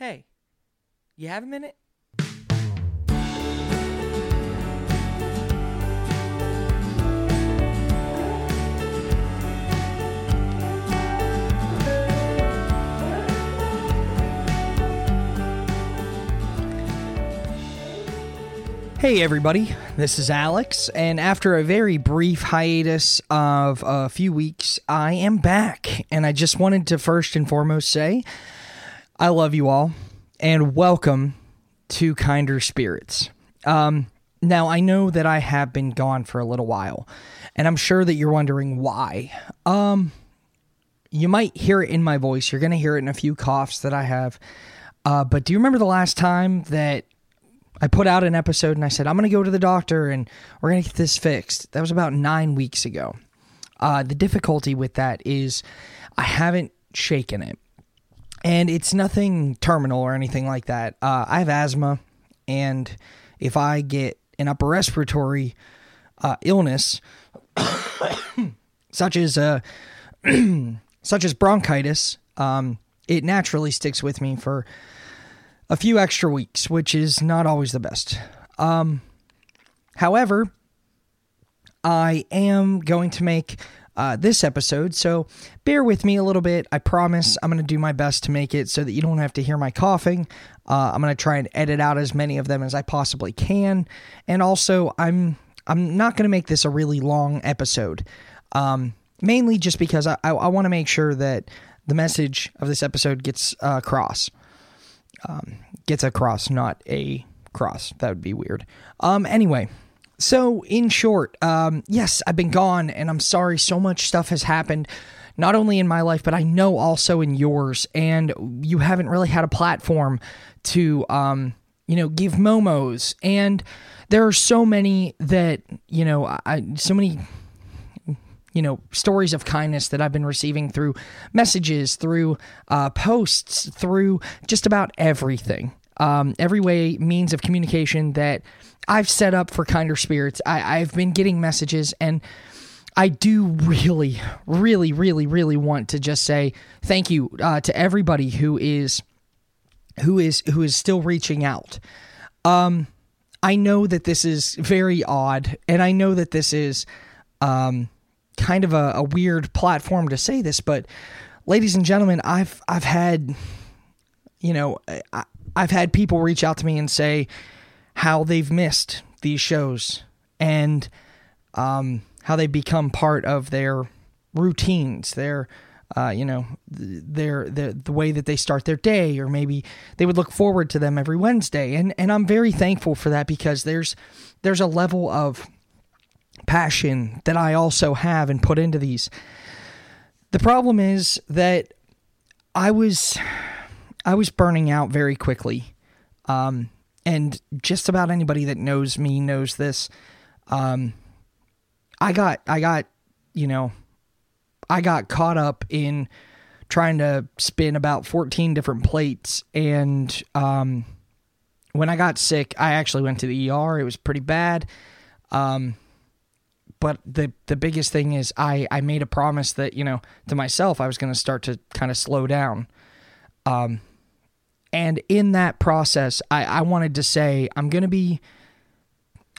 Hey, you have a minute? Hey, everybody, this is Alex, and after a very brief hiatus of a few weeks, I am back. And I just wanted to first and foremost say, I love you all, and welcome to Kinder Spirits. Um, now, I know that I have been gone for a little while, and I'm sure that you're wondering why. Um, you might hear it in my voice. You're going to hear it in a few coughs that I have. Uh, but do you remember the last time that I put out an episode and I said, I'm going to go to the doctor and we're going to get this fixed? That was about nine weeks ago. Uh, the difficulty with that is I haven't shaken it. And it's nothing terminal or anything like that. Uh, I have asthma, and if I get an upper respiratory uh, illness, such as uh, such as bronchitis, um, it naturally sticks with me for a few extra weeks, which is not always the best. Um, however, I am going to make uh, this episode, so bear with me a little bit. I promise I'm going to do my best to make it so that you don't have to hear my coughing. Uh, I'm going to try and edit out as many of them as I possibly can, and also I'm I'm not going to make this a really long episode. Um, mainly just because I, I, I want to make sure that the message of this episode gets uh, across. Um, gets across, not a cross. That would be weird. Um, anyway, so in short, um, yes, I've been gone, and I'm sorry. So much stuff has happened, not only in my life, but I know also in yours. And you haven't really had a platform to, um, you know, give momos. And there are so many that you know, I so many you know stories of kindness that I've been receiving through messages, through uh, posts, through just about everything. Um, every way means of communication that I've set up for kinder spirits. I, I've been getting messages, and I do really, really, really, really want to just say thank you uh, to everybody who is who is who is still reaching out. Um, I know that this is very odd, and I know that this is um, kind of a, a weird platform to say this, but ladies and gentlemen, I've I've had you know I, I've had people reach out to me and say how they've missed these shows and um, how they become part of their routines, their uh, you know their the the way that they start their day, or maybe they would look forward to them every Wednesday, and and I'm very thankful for that because there's there's a level of passion that I also have and put into these. The problem is that I was I was burning out very quickly. Um, and just about anybody that knows me knows this. Um, I got I got, you know, I got caught up in trying to spin about 14 different plates and um, when I got sick, I actually went to the ER. It was pretty bad. Um, but the the biggest thing is I I made a promise that you know to myself I was going to start to kind of slow down. Um, and in that process, I I wanted to say I'm going to be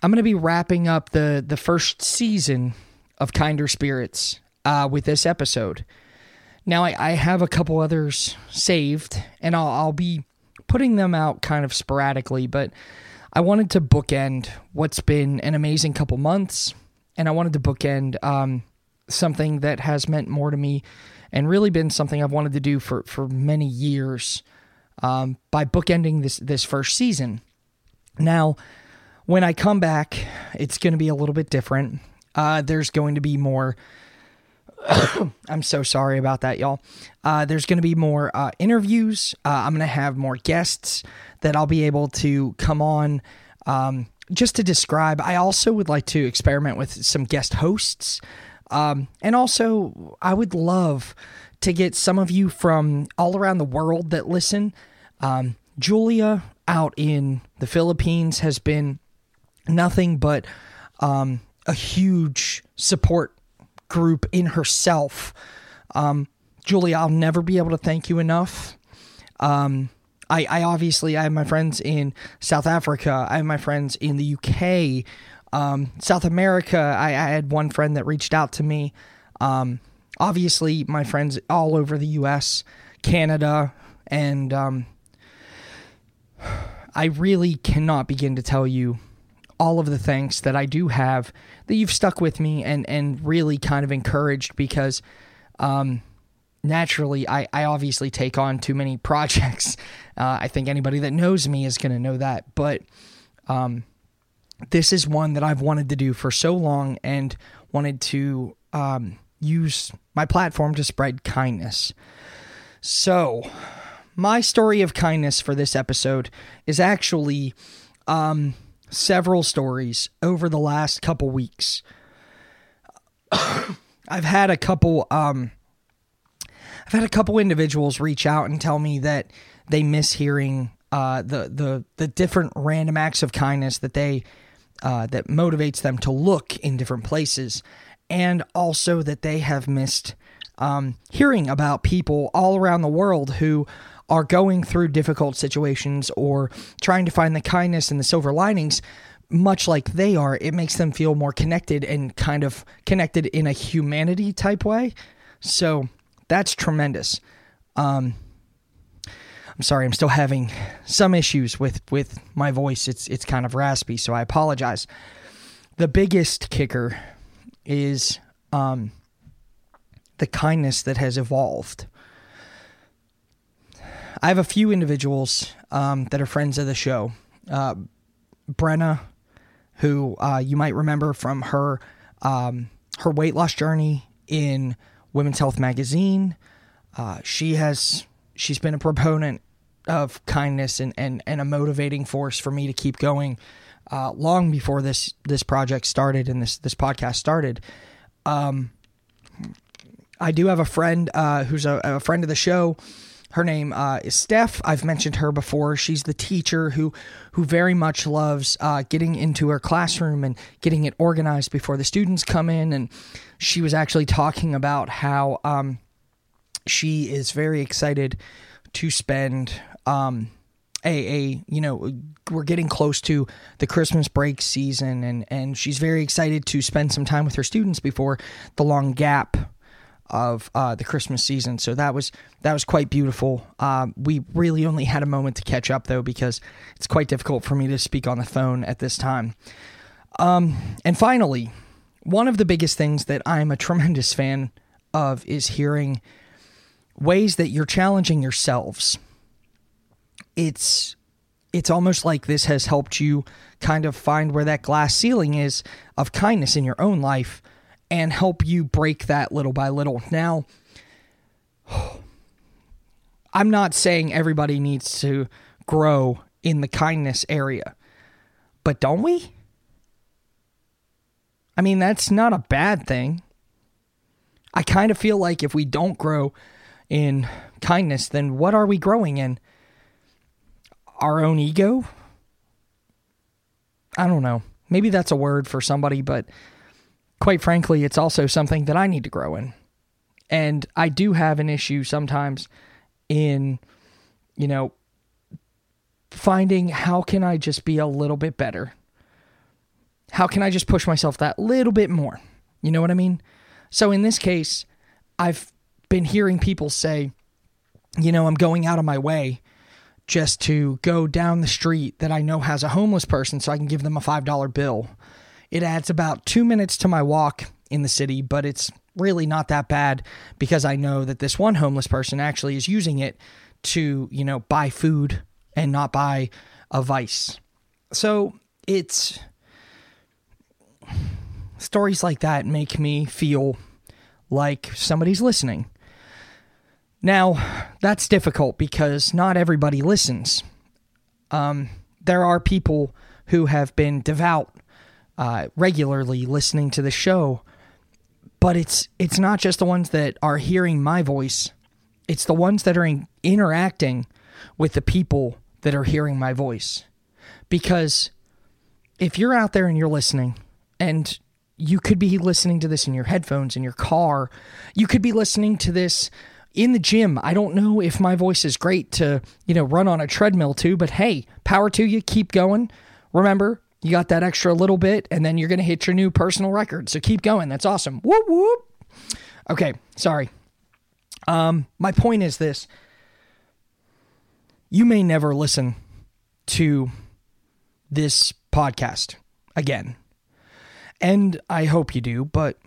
I'm to be wrapping up the the first season of Kinder Spirits uh, with this episode. Now I, I have a couple others saved, and I'll I'll be putting them out kind of sporadically, but I wanted to bookend what's been an amazing couple months and I wanted to bookend um, something that has meant more to me and really been something I've wanted to do for for many years um, by bookending this this first season. Now, when I come back, it's going to be a little bit different. Uh, there's going to be more. I'm so sorry about that, y'all. Uh, there's going to be more uh, interviews. Uh, I'm going to have more guests that I'll be able to come on. Um, just to describe, I also would like to experiment with some guest hosts. Um, and also, I would love to get some of you from all around the world that listen. Um, Julia out in the Philippines has been nothing but um, a huge support group in herself. Um, Julia, I'll never be able to thank you enough. Um, I, I obviously I have my friends in South Africa. I have my friends in the UK, um, South America. I, I, had one friend that reached out to me. Obviously, my friends all over the U.S., Canada, and um, I really cannot begin to tell you all of the thanks that I do have that you've stuck with me and and really kind of encouraged because um, naturally I, I obviously take on too many projects. Uh, I think anybody that knows me is going to know that, but um, this is one that I've wanted to do for so long and wanted to um, use my platform to spread kindness. So, my story of kindness for this episode is actually um, several stories over the last couple weeks. I've had a couple um I've had a couple individuals reach out and tell me that they miss hearing uh, the the the different random acts of kindness that they uh, that motivates them to look in different places, and also that they have missed um, hearing about people all around the world who are going through difficult situations or trying to find the kindness and the silver linings much like they are, it makes them feel more connected and kind of connected in a humanity type way. So that's tremendous. Um, I'm sorry, I'm still having some issues with with my voice. It's it's kind of raspy, so I apologize. The biggest kicker is um, the kindness that has evolved. I have a few individuals um, that are friends of the show. Uh, Brenna, who uh, you might remember from her um, her weight loss journey in Women's Health magazine. Uh, she has she's been a proponent of kindness and, and, and a motivating force for me to keep going uh, long before this this project started and this this podcast started. Um, I do have a friend uh, who's a, a friend of the show her name uh, is Steph. I've mentioned her before. She's the teacher who who very much loves uh, getting into her classroom and getting it organized before the students come in. And she was actually talking about how um, she is very excited to spend um, a, a you know we're getting close to the Christmas break season, and and she's very excited to spend some time with her students before the long gap of uh, the Christmas season. So that was that was quite beautiful. Uh, we really only had a moment to catch up though because it's quite difficult for me to speak on the phone at this time. Um, and finally, one of the biggest things that I'm a tremendous fan of is hearing ways that you're challenging yourselves. It's it's almost like this has helped you kind of find where that glass ceiling is of kindness in your own life and help you break that little by little. Now, I'm not saying everybody needs to grow in the kindness area, but don't we? I mean, that's not a bad thing. I kind of feel like if we don't grow in kindness, then what are we growing in? Our own ego? I don't know. Maybe that's a word for somebody, but quite frankly, it's also something that I need to grow in. And I do have an issue sometimes in, you know, finding how can I just be a little bit better? How can I just push myself that little bit more? You know what I mean? So in this case, I've been hearing people say, you know, I'm going out of my way just to go down the street that I know has a homeless person so I can give them a $5 bill it adds about two minutes to my walk in the city, but it's really not that bad because I know that this one homeless person actually is using it to, you know, buy food and not buy a vice. So it's stories like that make me feel like somebody's listening. Now, that's difficult because not everybody listens. Um, there are people who have been devout uh, regularly listening to the show, but it's it's not just the ones that are hearing my voice; it's the ones that are in, interacting with the people that are hearing my voice. Because if you're out there and you're listening, and you could be listening to this in your headphones in your car, you could be listening to this in the gym. I don't know if my voice is great to, you know, run on a treadmill too, but hey, power to you. Keep going. Remember, you got that extra little bit, and then you're going to hit your new personal record. So keep going. That's awesome. Whoop, whoop. Okay, sorry. Um, my point is this you may never listen to this podcast again. And I hope you do, but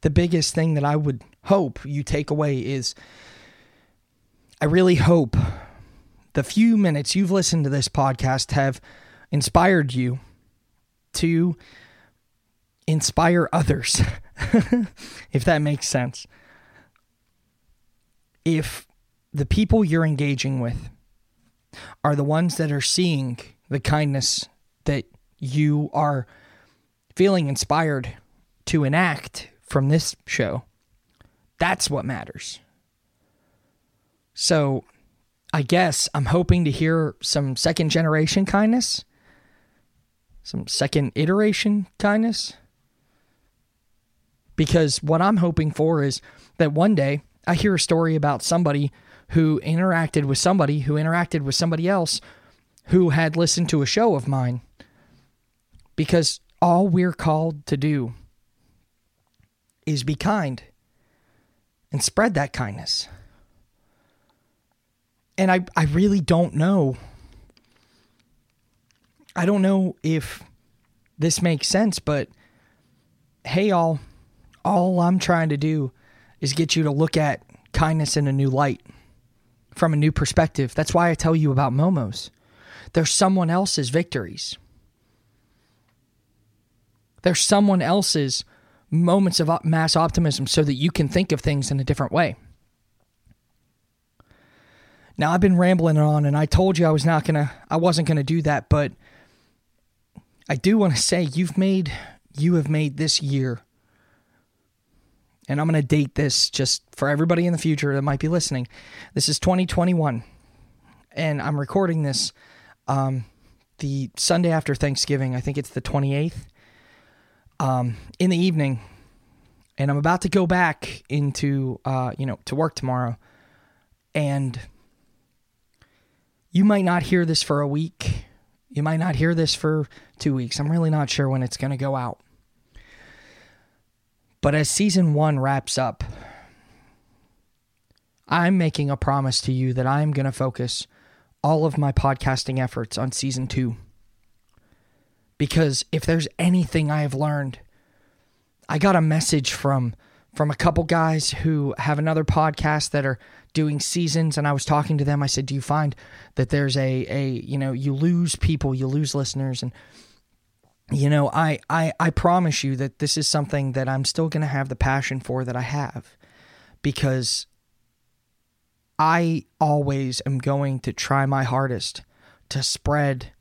the biggest thing that I would hope you take away is I really hope the few minutes you've listened to this podcast have inspired you to inspire others, if that makes sense. If the people you're engaging with are the ones that are seeing the kindness that you are feeling inspired to enact from this show. That's what matters. So, I guess I'm hoping to hear some second generation kindness, some second iteration kindness. Because what I'm hoping for is that one day I hear a story about somebody who interacted with somebody who interacted with somebody else who had listened to a show of mine. Because all we're called to do is be kind and spread that kindness. And I, I really don't know. I don't know if this makes sense, but hey, all, all I'm trying to do is get you to look at kindness in a new light from a new perspective. That's why I tell you about Momos. They're someone else's victories. They're someone else's moments of mass optimism so that you can think of things in a different way. Now I've been rambling on and I told you I was not going to I wasn't going to do that, but I do want to say you've made you have made this year and I'm going to date this just for everybody in the future that might be listening. This is 2021, and I'm recording this um, the Sunday after Thanksgiving. I think it's the 28th um, in the evening, and I'm about to go back into uh, you know to work tomorrow, and you might not hear this for a week. You might not hear this for two weeks. I'm really not sure when it's going to go out. But as season one wraps up, I'm making a promise to you that I'm going to focus all of my podcasting efforts on season two. Because if there's anything I have learned, I got a message from from a couple guys who have another podcast that are doing seasons and I was talking to them. I said do you find that there's a a you know you lose people you lose listeners? And you know, I, I, I promise you that this is something that I'm still going to have the passion for that I have because I always am going to try my hardest to spread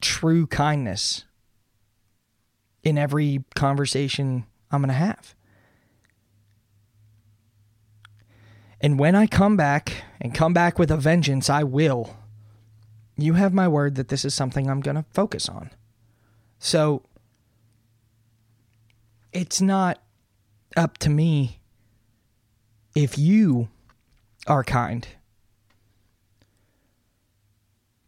true kindness in every conversation I'm going to have. And when I come back and come back with a vengeance, I will. You have my word that this is something I'm going to focus on. So it's not up to me if you are kind.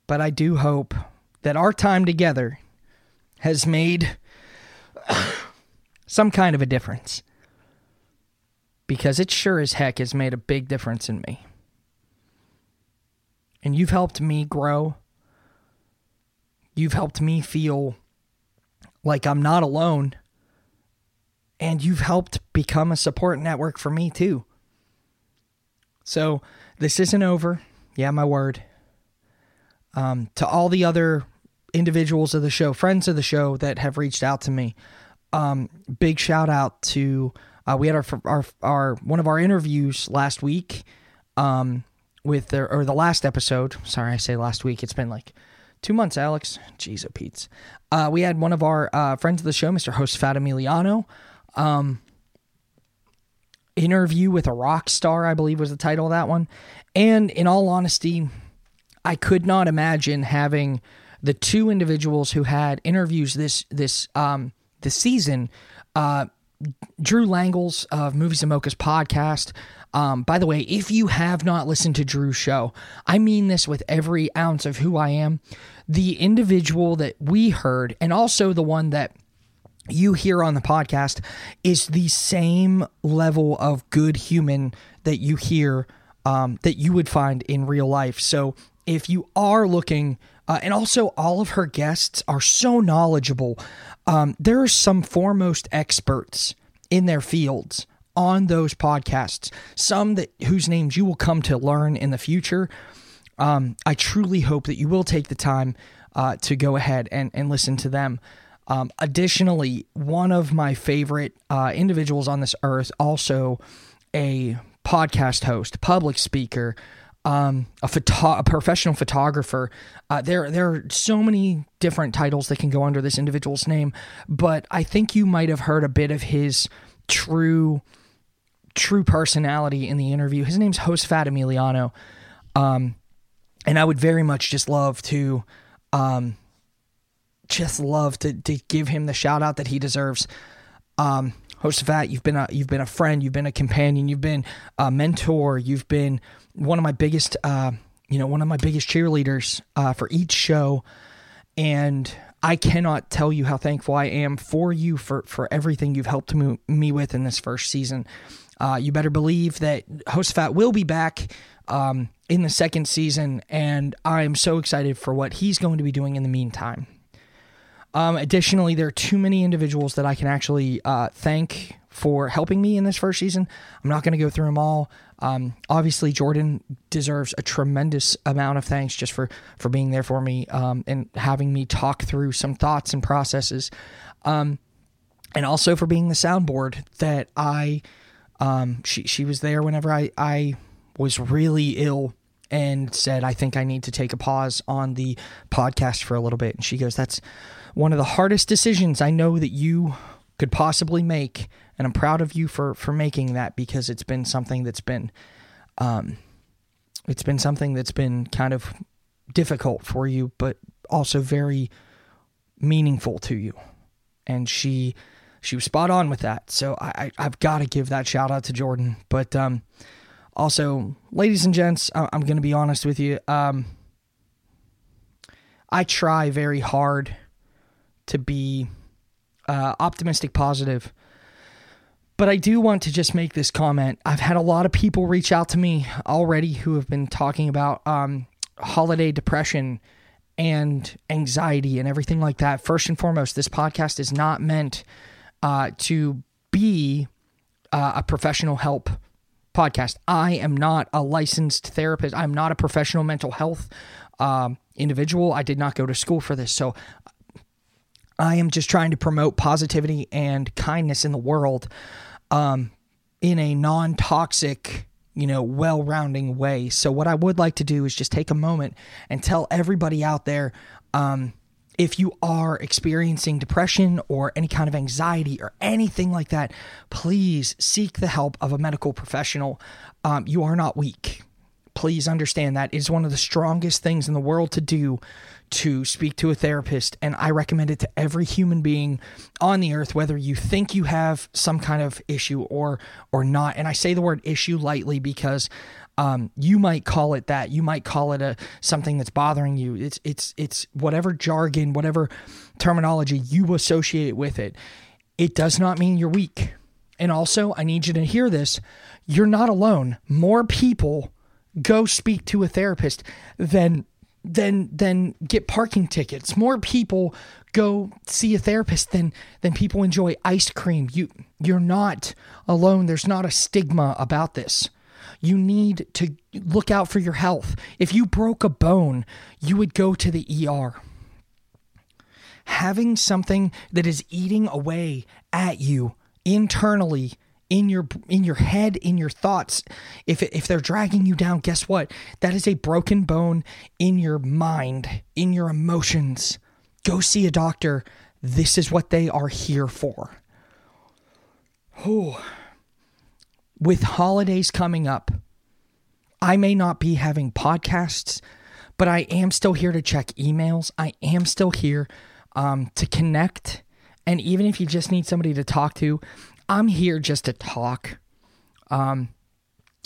But I do hope that our time together has made some kind of a difference. Because it sure as heck has made a big difference in me. And you've helped me grow. You've helped me feel like I'm not alone. And you've helped become a support network for me too. So this isn't over. Yeah, my word. Um, to all the other individuals of the show, friends of the show that have reached out to me, um, big shout out to uh, we had our, our our one of our interviews last week um, with the or the last episode. Sorry, I say last week. It's been like two months, Alex. Jeez, oh Pete's. Uh, we had one of our uh, friends of the show, Mr. Josephat Emiliano. Um, interview with a rock star, I believe was the title of that one. And in all honesty, I could not imagine having the two individuals who had interviews this this um this season uh Drew Langles of Movies and Mochas podcast. Um, by the way, if you have not listened to Drew's show, I mean this with every ounce of who I am. The individual that we heard, and also the one that you hear on the podcast, is the same level of good human that you hear um, that you would find in real life. So if you are looking, uh, and also all of her guests are so knowledgeable. Um, there are some foremost experts in their fields on those podcasts. Some that whose names you will come to learn in the future. Um, I truly hope that you will take the time uh, to go ahead and, and listen to them. Um, additionally, one of my favorite uh, individuals on this earth, also a podcast host, public speaker, um, a, photo- a professional photographer. Uh, there, there are so many different titles that can go under this individual's name, but I think you might have heard a bit of his true, true personality in the interview. His name's Josephat Emiliano, um, and I would very much just love to, um, just love to to give him the shout out that he deserves. Um, Josephat, you've been a you've been a friend, you've been a companion, you've been a mentor, you've been one of my biggest, uh, you know, one of my biggest cheerleaders uh, for each show, and I cannot tell you how thankful I am for you for for everything you've helped me, me with in this first season. Uh, you better believe that Josephat will be back um, in the second season, and I'm so excited for what he's going to be doing in the meantime. Um, additionally, there are too many individuals that I can actually uh, thank for helping me in this first season. I'm not going to go through them all. Um, obviously, Jordan deserves a tremendous amount of thanks just for for being there for me um, and having me talk through some thoughts and processes, um, and also for being the soundboard that I. Um, she she was there whenever I I was really ill and said I think I need to take a pause on the podcast for a little bit, and she goes that's one of the hardest decisions I know that you could possibly make and I'm proud of you for for making that because it's been something that's been um it's been something that's been kind of difficult for you but also very meaningful to you. And she she was spot on with that. So I, I have got to give that shout out to Jordan. But um also ladies and gents I, I'm gonna be honest with you um I try very hard to be uh, optimistic, positive. But I do want to just make this comment. I've had a lot of people reach out to me already who have been talking about um, holiday depression and anxiety and everything like that. First and foremost, this podcast is not meant uh, to be uh, a professional help podcast. I am not a licensed therapist. I'm not a professional mental health um, individual. I did not go to school for this. So I am just trying to promote positivity and kindness in the world um, in a non toxic, you know, well rounding way. So, what I would like to do is just take a moment and tell everybody out there um, if you are experiencing depression or any kind of anxiety or anything like that, please seek the help of a medical professional. Um, you are not weak. Please understand that is one of the strongest things in the world to do to speak to a therapist and I recommend it to every human being on the earth whether you think you have some kind of issue or or not. And I say the word issue lightly because um, you might call it that. You might call it a something that's bothering you. It's it's it's whatever jargon whatever terminology you associate with it. It does not mean you're weak. And also I need you to hear this. You're not alone. More people go speak to a therapist than than than get parking tickets. More people go see a therapist than than people enjoy ice cream. You you're not alone. There's not a stigma about this. You need to look out for your health. If you broke a bone, you would go to the ER. Having something that is eating away at you internally in your in your head in your thoughts if if they're dragging you down guess what? That is a broken bone in your mind in your emotions. Go see a doctor. This is what they are here for. Oh with holidays coming up i may not be having podcasts but i am still here to check emails. I am still here um, to connect. And even if you just need somebody to talk to, I'm here just to talk. Um,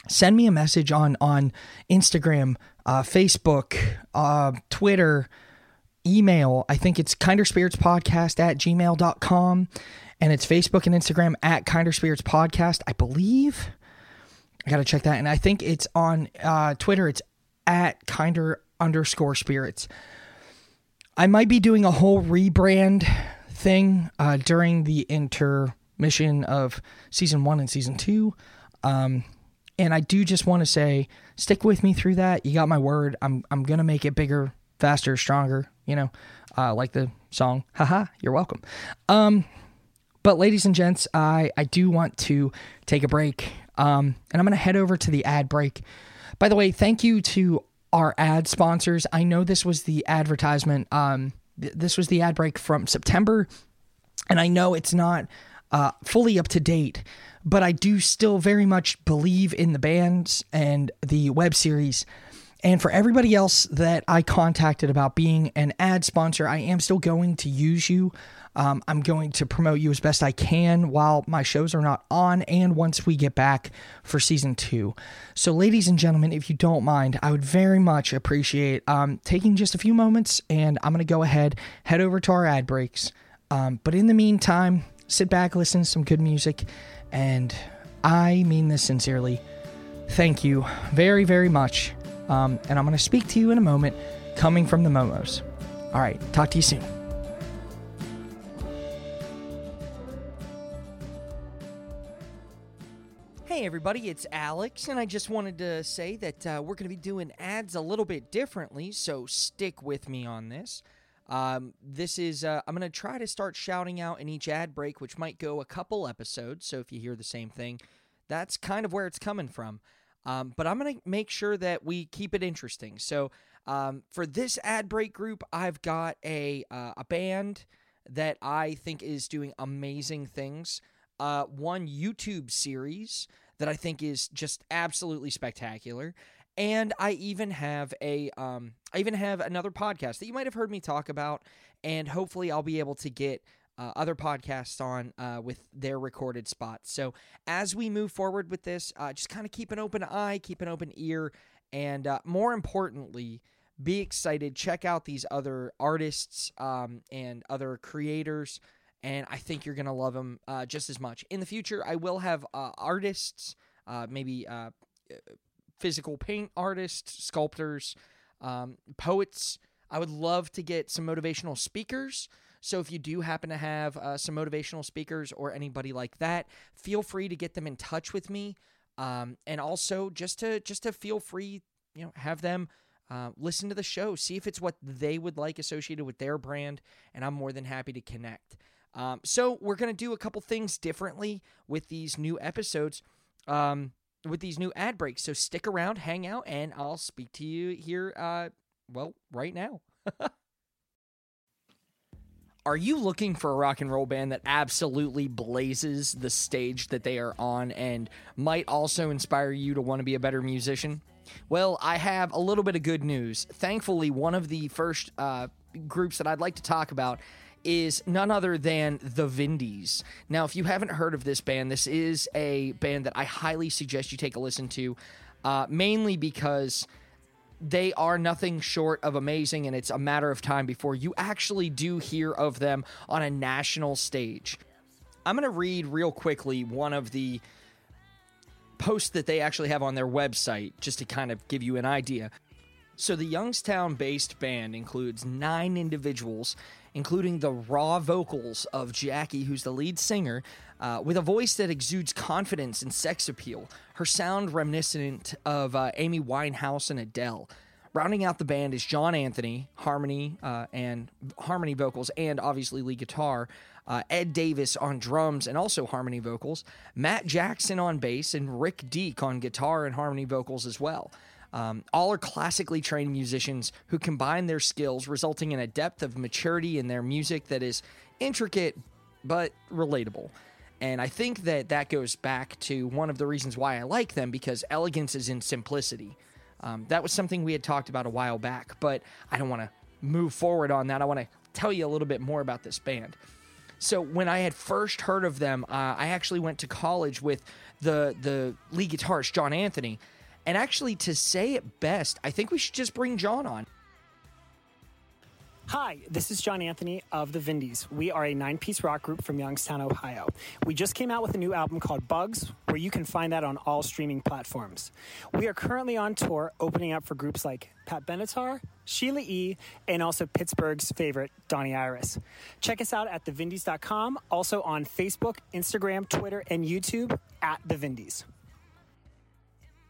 send me a message on on Instagram, uh, Facebook, uh, Twitter, email. I think it's Kinder Spirits Podcast at gmail.com. And it's Facebook and Instagram at Kinder Spirits Podcast, I believe. I got to check that. And I think it's on uh, Twitter, it's at Kinder underscore spirits. I might be doing a whole rebrand thing uh, during the intermission of season one and season two. Um, and I do just want to say, stick with me through that. You got my word. I'm I'm gonna make it bigger, faster, stronger. You know, uh, like the song. Haha, you're welcome. Um, but ladies and gents, I I do want to take a break. Um, and I'm gonna head over to the ad break. By the way, thank you to our ad sponsors. I know this was the advertisement. Um, th- this was the ad break from September, and I know it's not uh, fully up to date, but I do still very much believe in the bands and the web series. And for everybody else that I contacted about being an ad sponsor, I am still going to use you. Um, I'm going to promote you as best I can while my shows are not on and once we get back for season two. So, ladies and gentlemen, if you don't mind, I would very much appreciate um, taking just a few moments and I'm going to go ahead, head over to our ad breaks. Um, but in the meantime, sit back, listen to some good music, and I mean this sincerely. Thank you very, very much. Um, and I'm going to speak to you in a moment coming from the Momos. All right, talk to you soon. Hey, everybody, it's Alex, and I just wanted to say that uh, we're going to be doing ads a little bit differently, so stick with me on this. Um, this is, uh, I'm going to try to start shouting out in each ad break, which might go a couple episodes, so if you hear the same thing, that's kind of where it's coming from. Um, but I'm going to make sure that we keep it interesting. So um, for this ad break group, I've got a, uh, a band that I think is doing amazing things. Uh, one YouTube series that I think is just absolutely spectacular. And I even have a um, I even have another podcast that you might have heard me talk about, and hopefully I'll be able to get uh, other podcasts on uh, with their recorded spots. So as we move forward with this, uh, just kind of keep an open eye, keep an open ear, and uh, more importantly, be excited. Check out these other artists um, and other creators, and I think you're gonna love them uh, just as much. In the future, I will have uh, artists, maybe physical paint artists, sculptors, um, poets. I would love to get some motivational speakers. So if you do happen to have uh, some motivational speakers or anybody like that, feel free to get them in touch with me. Um, and also just to just to feel free, you know, have them uh, listen to the show, see if it's what they would like associated with their brand, and I'm more than happy to connect. Um, so we're gonna do a couple things differently with these new episodes. Um, with these new ad breaks. So stick around, hang out, and I'll speak to you here, uh, well, right now. are you looking for a rock and roll band that absolutely blazes the stage that they are on and might also inspire you to want to be a better musician? Well, I have a little bit of good news. Thankfully, one of the first uh, groups that I'd like to talk about is none other than the Vindys. Now, if you haven't heard of this band, this is a band that I highly suggest you take a listen to, uh, mainly because they are nothing short of amazing, and it's a matter of time before you actually do hear of them on a national stage. I'm going to read real quickly one of the posts that they actually have on their website just to kind of give you an idea. So, the Youngstown based band includes nine individuals including the raw vocals of Jackie, who's the lead singer, uh, with a voice that exudes confidence and sex appeal. Her sound reminiscent of uh, Amy Winehouse and Adele. Rounding out the band is John Anthony, harmony uh, and harmony vocals, and obviously lead guitar. Uh, Ed Davis on drums and also harmony vocals. Matt Jackson on bass and Rick Deek on guitar and harmony vocals as well. Um, all are classically trained musicians who combine their skills, resulting in a depth of maturity in their music that is intricate but relatable. And I think that that goes back to one of the reasons why I like them because elegance is in simplicity. Um, that was something we had talked about a while back, but I don't want to move forward on that. I want to tell you a little bit more about this band. So when I had first heard of them, uh, I actually went to college with the the lead guitarist John Anthony, and actually to say it best, I think we should just bring John on. Hi, this is John Anthony of the Vindys. We are a nine piece rock group from Youngstown, Ohio. We just came out with a new album called Bugs, where you can find that on all streaming platforms. We are currently on tour opening up for groups like Pat Benatar, Sheila E., and also Pittsburgh's favorite, Donnie Iris. Check us out at thevindys.com, also on Facebook, Instagram, Twitter, and YouTube at The Vindys.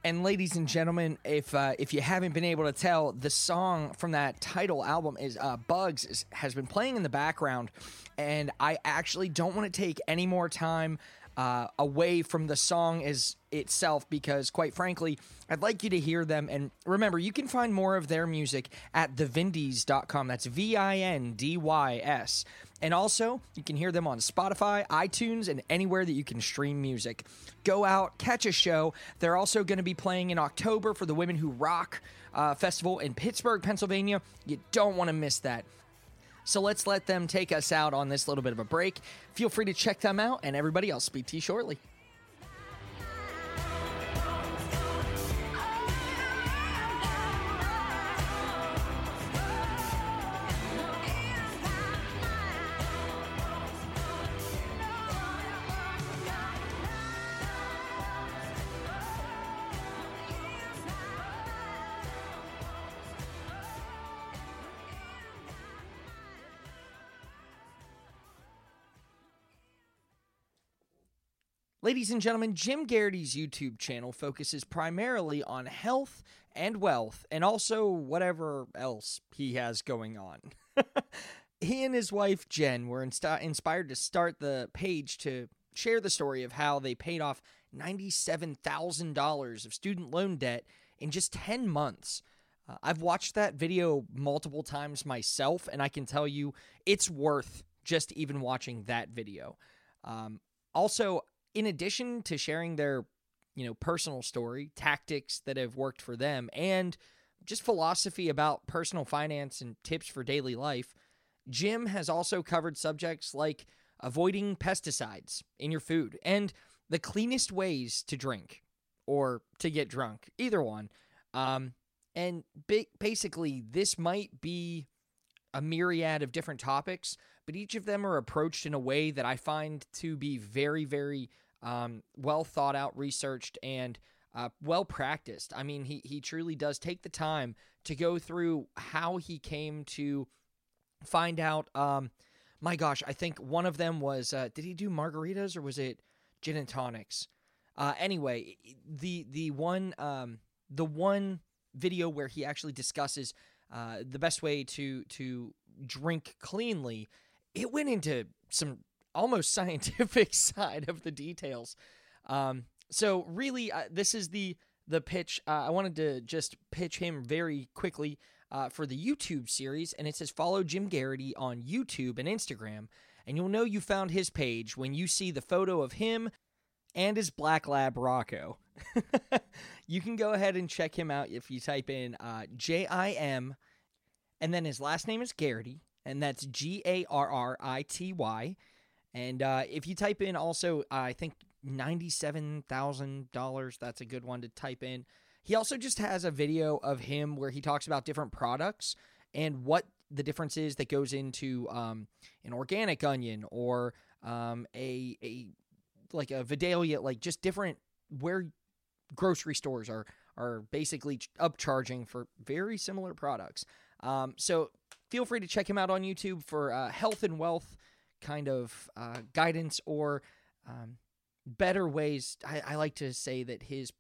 And ladies and gentlemen, if uh, if you haven't been able to tell, the song from that title album is uh, "Bugs" is, has been playing in the background, and I actually don't want to take any more time uh, away from the song as itself because, quite frankly, I'd like you to hear them. And remember, you can find more of their music at thevindys.com. That's V I N D Y S. And also, you can hear them on Spotify, iTunes, and anywhere that you can stream music. Go out, catch a show. They're also going to be playing in October for the Women Who Rock uh, Festival in Pittsburgh, Pennsylvania. You don't want to miss that. So let's let them take us out on this little bit of a break. Feel free to check them out, and everybody, I'll speak to you shortly. Ladies and gentlemen, Jim Garrity's YouTube channel focuses primarily on health and wealth and also whatever else he has going on. he and his wife Jen were inspired to start the page to share the story of how they paid off $97,000 of student loan debt in just 10 months. Uh, I've watched that video multiple times myself, and I can tell you it's worth just even watching that video. Um, also, in addition to sharing their, you know, personal story, tactics that have worked for them, and just philosophy about personal finance and tips for daily life, Jim has also covered subjects like avoiding pesticides in your food and the cleanest ways to drink or to get drunk, either one. Um, and ba- basically, this might be a myriad of different topics, but each of them are approached in a way that I find to be very, very um, well thought out, researched, and uh, well practiced. I mean, he he truly does take the time to go through how he came to find out. Um, my gosh, I think one of them was uh, did he do margaritas or was it gin and tonics? Uh, anyway, the the one um, the one video where he actually discusses uh, the best way to to drink cleanly, it went into some almost scientific side of the details. Um, so really, uh, this is the the pitch. Uh, I wanted to just pitch him very quickly uh, for the YouTube series, and it says follow Jim Garrity on YouTube and Instagram, and you'll know you found his page when you see the photo of him and his black lab Rocco. you can go ahead and check him out if you type in uh, J I M, and then his last name is Garrity, and that's G A R R I T Y. And uh, if you type in also, uh, I think $97,000, that's a good one to type in. He also just has a video of him where he talks about different products and what the difference is that goes into um, an organic onion or um, a, a like a Vidalia, like just different where grocery stores are are basically upcharging for very similar products. Um, so feel free to check him out on YouTube for uh, health and wealth kind of uh, guidance or um, better ways. I, I, like to say that his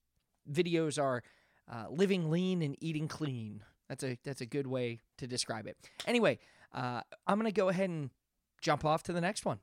videos are uh, living lean and eating clean. That's a that's a good way to describe it. Anyway, uh, I'm gonna go ahead and jump off to the next one.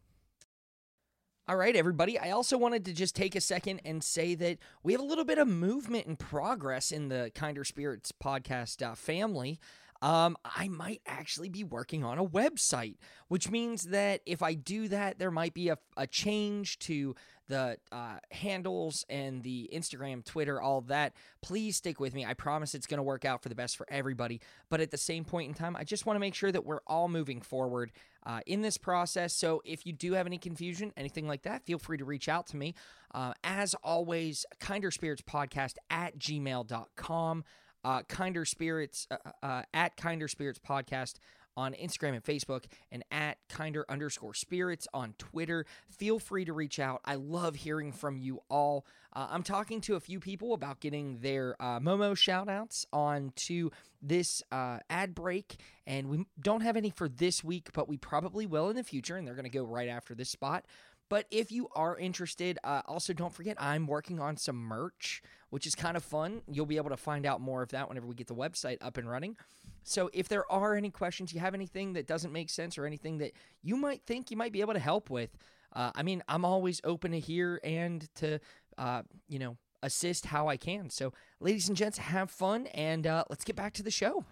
All right, everybody. I also wanted to just take a second and say that we have a little bit of movement and progress in the Kinder Spirits podcast uh, family. Um, I might actually be working on a website, which means that if I do that, there might be a, a change to the uh, handles and the Instagram, Twitter, all that. Please stick with me. I promise it's going to work out for the best for everybody. But at the same point in time, I just want to make sure that we're all moving forward uh, in this process. So if you do have any confusion, anything like that, feel free to reach out to me. Uh, as always, Kinder Spirits Podcast at gmail.com. Uh, Kinder Spirits uh, uh, at Kinder Spirits Podcast on Instagram and Facebook and at kinder underscore spirits on Twitter. Feel free to reach out. I love hearing from you all. Uh, I'm talking to a few people about getting their uh, Momo shout outs on to this uh, ad break. And we don't have any for this week, but we probably will in the future. And they're going to go right after this spot. But if you are interested, uh, also don't forget I'm working on some merch, which is kind of fun. You'll be able to find out more of that whenever we get the website up and running. So if there are any questions, you have anything that doesn't make sense or anything that you might think you might be able to help with, uh, I mean, I'm always open to hear and to, uh, you know, assist how I can. So, ladies and gents, have fun and uh, let's get back to the show.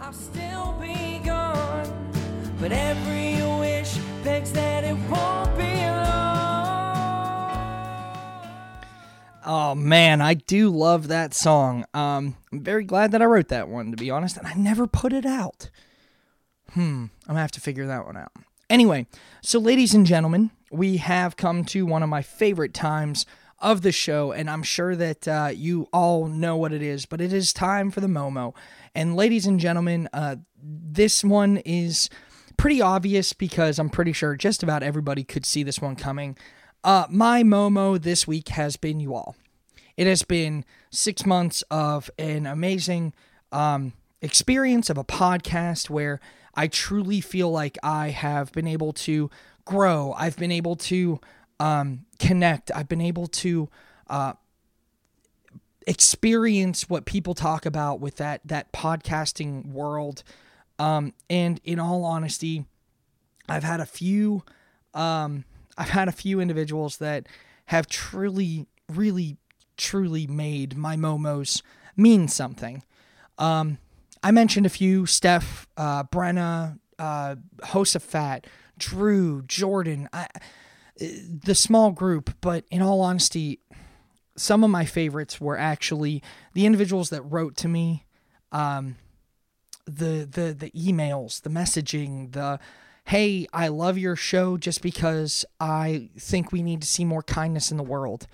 I'll still be gone, but every wish begs Oh man, I do love that song. Um, I'm very glad that I wrote that one, to be honest, and I never put it out. Hmm, I'm gonna have to figure that one out. Anyway, so ladies and gentlemen, we have come to one of my favorite times of the show, and I'm sure that uh, you all know what it is, but it is time for the Momo. And ladies and gentlemen, uh, this one is pretty obvious because I'm pretty sure just about everybody could see this one coming. Uh, my Momo this week has been you all. It has been six months of an amazing um, experience of a podcast where I truly feel like I have been able to grow. I've been able to um, connect. I've been able to uh, experience what people talk about with that that podcasting world. Um, and in all honesty, I've had a few um, I've had a few individuals that have truly, really, truly made my momos mean something. Um, I mentioned a few Steph, uh, Brenna, uh, Josephat, Drew, Jordan, I, the small group, but in all honesty, some of my favorites were actually the individuals that wrote to me, um, the the the emails, the messaging, the hey, I love your show just because I think we need to see more kindness in the world.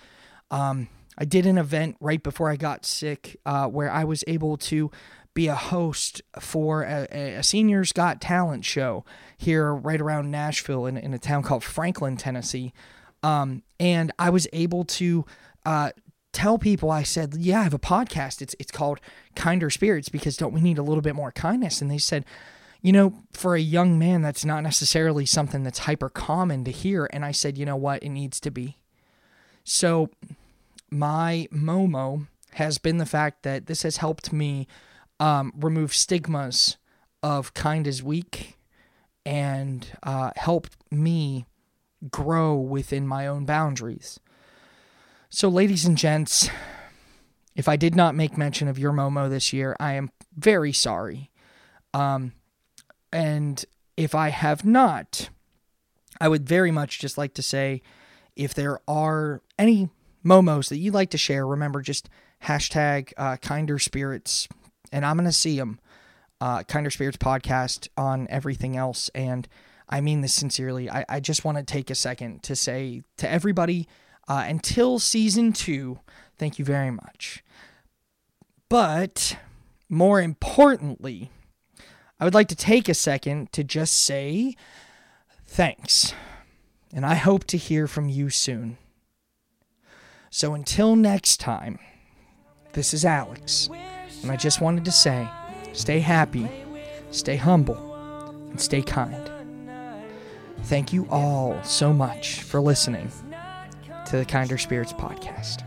Um, I did an event right before I got sick uh, where I was able to be a host for a, a, Seniors Got Talent show here right around Nashville in, in a town called Franklin, Tennessee. Um, and I was able to uh, tell people, I said, yeah, I have a podcast. It's, it's called Kinder Spirits because don't we need a little bit more kindness? And they said, you know, for a young man, that's not necessarily something that's hyper common to hear. And I said, you know what? It needs to be. So, my Momo has been the fact that this has helped me um, remove stigmas of kind is weak and uh, helped me grow within my own boundaries. So, ladies and gents, if I did not make mention of your Momo this year, I am very sorry. Um, and if I have not, I would very much just like to say if there are any momos that you'd like to share, remember just hashtag uh, kinder spirits, and I'm to see them. Uh, kinder spirits podcast on everything else. And I mean this sincerely. I, I just want to take a second to say to everybody uh, until season two, thank you very much. But more importantly, I would like to take a second to just say thanks. And I hope to hear from you soon. So until next time, this is Alex. And I just wanted to say stay happy, stay humble, and stay kind. Thank you all so much for listening to the Kinder Spirits podcast.